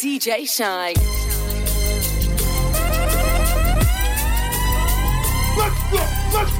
DJ Shynn. Let's go, let's go.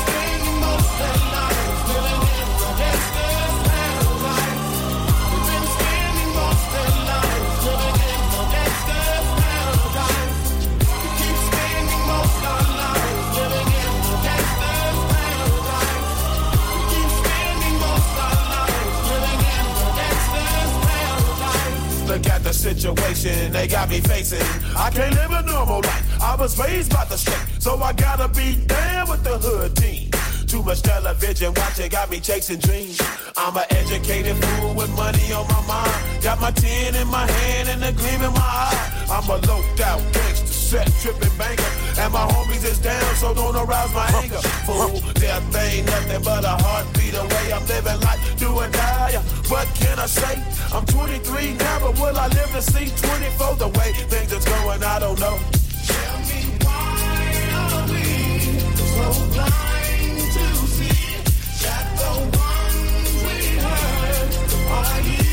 Facing. I can't live a normal life. I was raised by the street, so I gotta be down with the hood team. Too much television watching got me chasing dreams. I'm an educated fool with money on my mind. Got my tin in my hand and a gleam in my eye. I'm a loped out gangster, set tripping banker. And my homies is down, so don't arouse my anger. Fool, death ain't nothing but a heartbeat away. I'm living life. What can I say? I'm 23 now, but will I live to see 24? The way things are going, I don't know. Tell me why are we so blind to see that the ones we hurt are you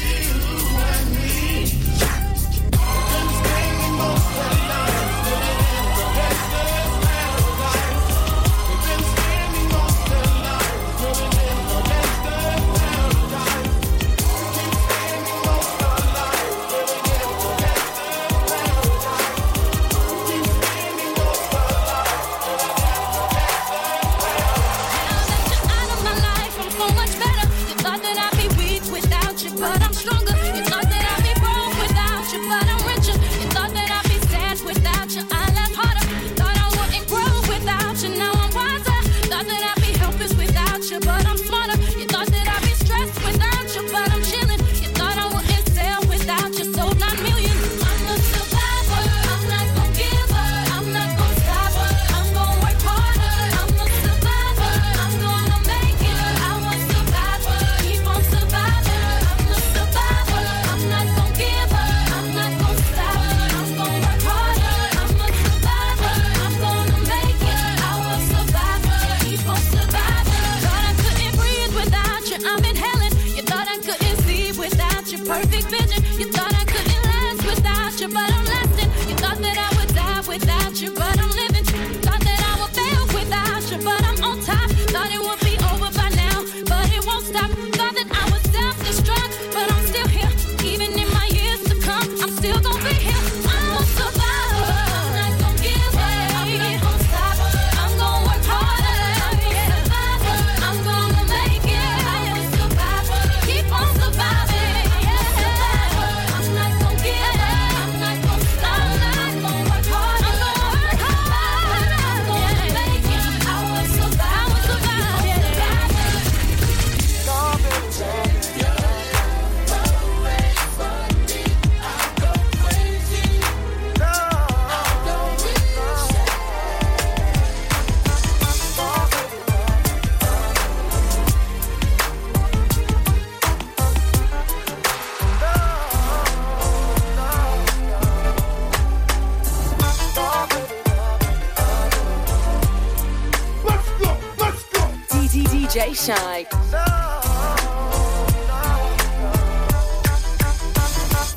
DD DJ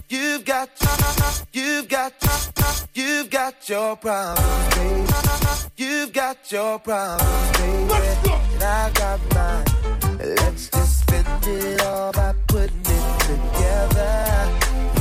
You've got, you've got, you've got your problems, baby. You've got your problems, baby. And I got mine. Let's just spend it all by putting it together.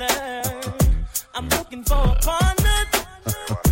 bachelor. I'm looking for a partner.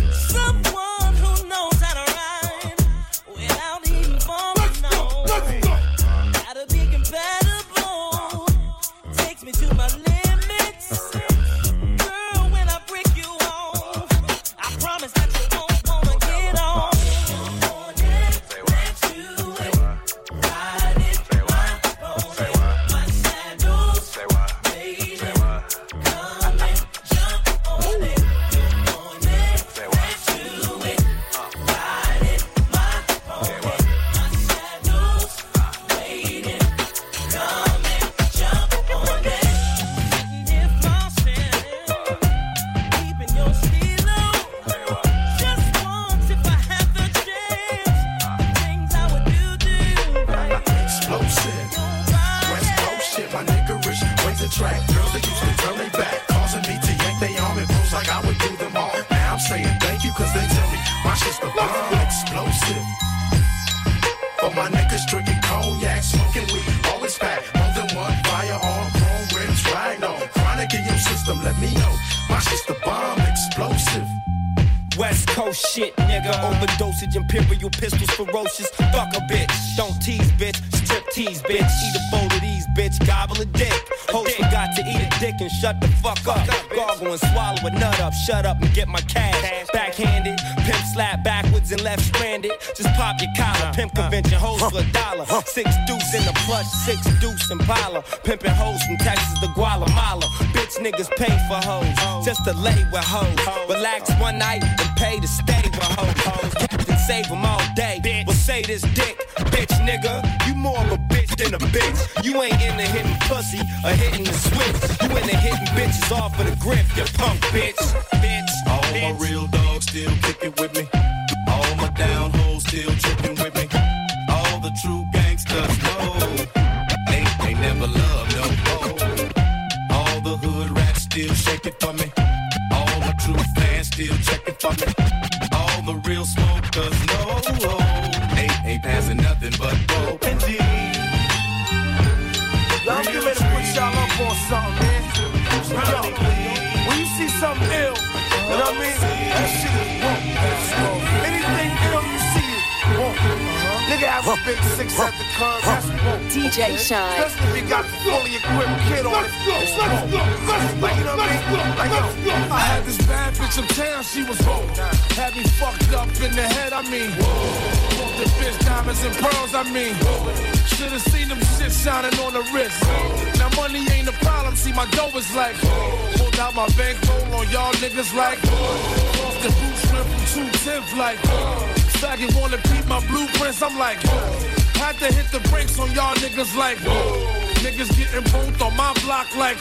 Fuck a bitch. Don't tease, bitch. Strip tease, bitch. Eat a bowl of these, bitch. Gobble a dick. Host forgot to eat a dick and shut the fuck up. Gargle and swallow a nut up. Shut up and get my cash. Backwards and left stranded. Just pop your collar. Pimp convention hoes for a dollar. Six deuce in the plush, six deuce in Pala. Pimping hoes from Texas to Guatemala. Bitch niggas pay for hoes. Just to lay with hoes. Relax one night and pay to stay with hoes. Captain save them all day. Well, say this dick, bitch nigga. You more of a bitch than a bitch. You ain't in the hitting pussy or hitting the switch. You in the hitting bitches off of the grip, you punk bitch. Bitch. All my real dogs still kicking with me. Down hoes still tripping with me. All the true gangsters know they, they never love no more. All the hood rats still shaking for me. All my true fans still checking for me. All the real smokers know they ain't passing nothing but dope and G. Getting ready to put y'all up on something, man. Yo, when you see something ill, you know what I mean? That shit Nigga a big six at the curb, that's wrong. DJ Shynn. Especially if you got a fully equipped kid on it. Let's go, let's go, let's go, like, you know what I mean? Like, yo, I had this bad bitch uptown, she was whoa. Had me fucked up in the head, I mean. Bought the bitch diamonds and pearls, I mean. Should've seen them shit shining on the wrist. Now money ain't a problem, see my dough is like. Pulled out my bankroll on y'all niggas like. Off the boots went from 210 like. Faggot wanna beat my blueprints, I'm like. Had to hit the brakes on y'all niggas like. Niggas getting both on my block like.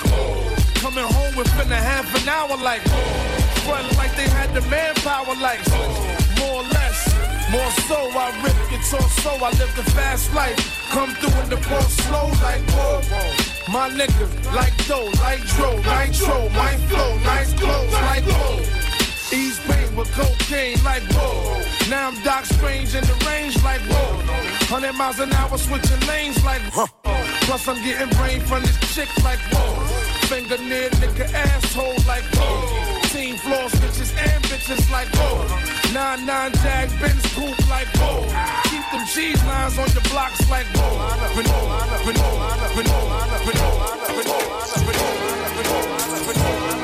Coming home within a half an hour like. Front like they had the manpower like. More or less. More so, I rip guitar so I live the fast life. Come through in the ball slow like whoa. My nigga, like dough, like dro, nitro, my flow, nice clothes, like whoa. Ease pain with cocaine like whoa. Now I'm Doc Strange in the range like whoa. 100 miles an hour switching lanes like whoa. Plus I'm getting brain from this chick like whoa. Finger near nigga asshole like whoa. Team floor bitches and bitches like whoa. Nine nine jag Benz coupe like whoa. Keep them cheese lines on your blocks like whoa. Renault, Renault, Renault, Renault, Renault, Renault, DJ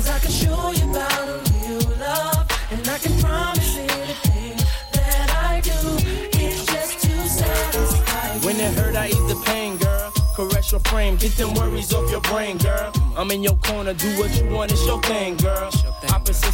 Cause I can show you about a real love, and I can promise anything that I do. It's just to satisfy. When it hurt, I ease the pain, girl. Caress your frame, get them worries off your brain, girl. I'm in your corner, do what you want, it's your thing, girl.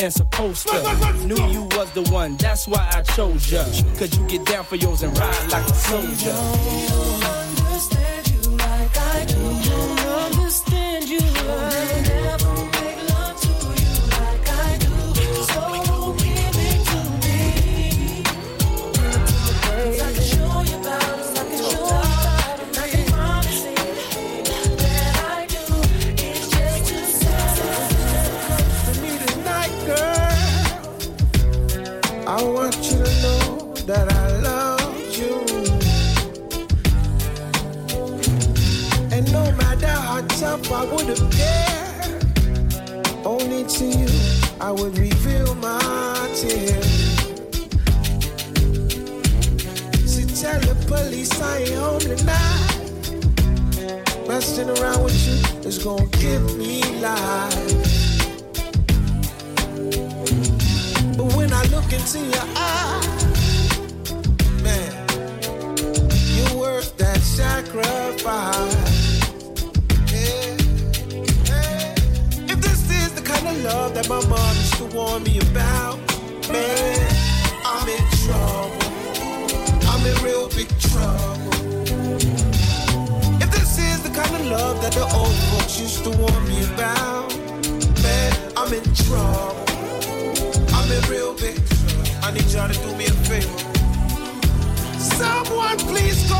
do it like a man supposed to. Knew you was the one, that's why I chose ya. Cause you get down for yours and ride like a soldier. To you I would reveal my tears. So tell the police I ain't home tonight. Messing around with you is gonna give me life. But when I look into your eyes, man, you're worth that sacrifice. Love that my mom used to warn me about, man, I'm in trouble. I'm in real big trouble. If this is the kind of love that the old folks used to warn me about, man, I'm in trouble. I'm in real big trouble. I need y'all to do me a favor. Someone please call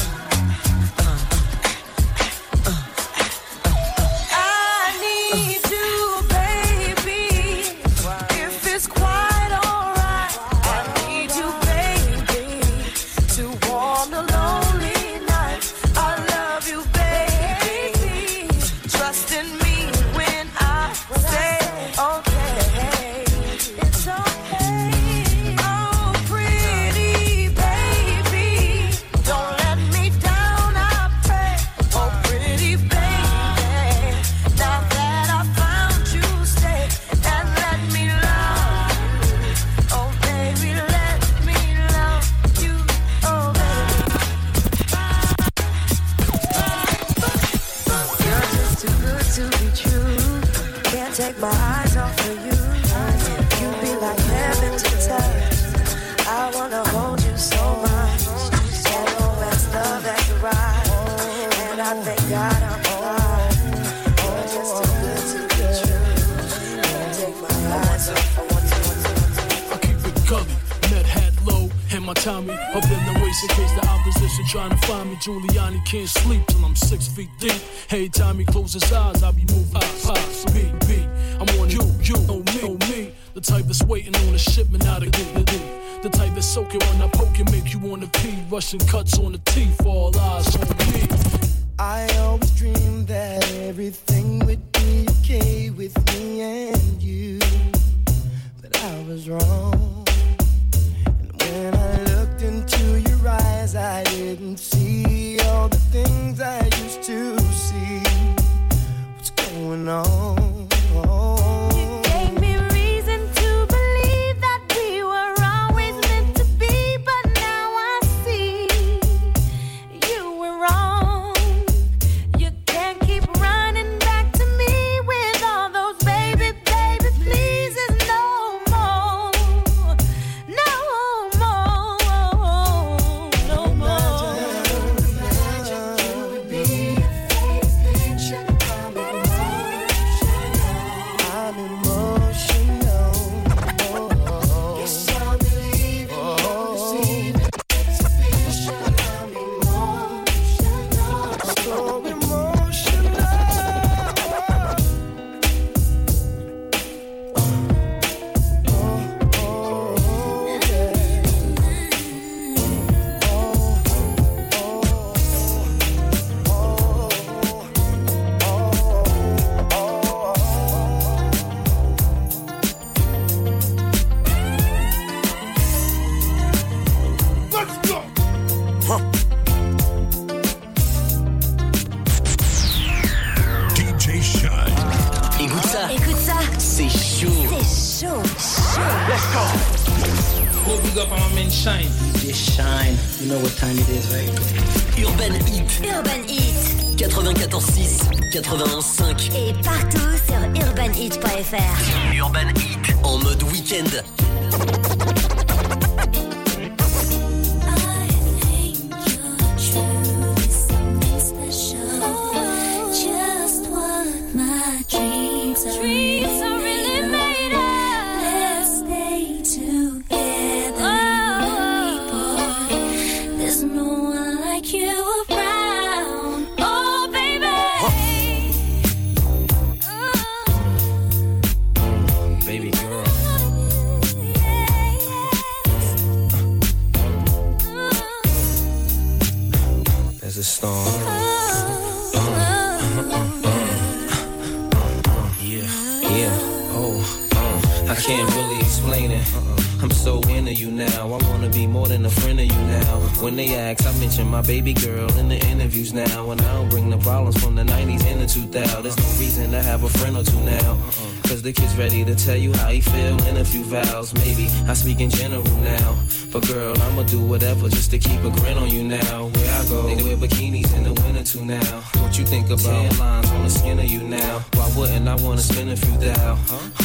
Can't sleep till I'm six feet deep. Hey, Tommy, close his eyes, I'll be moving. Pops, I'm on you, you, know me, know me. The type that's waiting on a shipment out of D. The type that's soaking when I poke and make you wanna pee. Russian cuts on the teeth, all eyes on me. I always dreamed that everything would be okay with me and you. But I was wrong. And when I looked into your eyes, I didn't see the things I used to see. What's going on? Chaud. Go big up on my man Shine. DJ Shine. You know what time it is, right? Urban Heat. Urban Heat 94.6, 91.5. et partout sur urbanheat.fr. Urban Heat. En mode week-end. Into you now. I wanna be more than a friend of you now. When they ask, I mention my baby girl in the interviews now. And I don't bring the problems from the 90s and the 2000s. There's no reason to have a friend or two now. Uh-uh. Cause the kid's ready to tell you how he feel in a few vows. Maybe I speak in general now. But girl, I'ma do whatever just to keep a grin on you now. Where I go, they wear bikinis in the winter too now. What you think about tan lines on the skin of you now? Why wouldn't I wanna spend a few thou?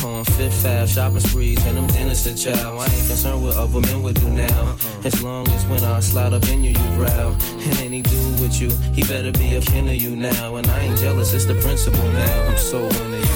On Fifth Ave, shopping sprees, and them dinners to chow. I ain't concerned what other men would do now. Uh-uh. As long as when I slide up in you, you growl. And any dude with you, he better be a kin of you now. And I ain't jealous, it's the principle now. I'm so into you.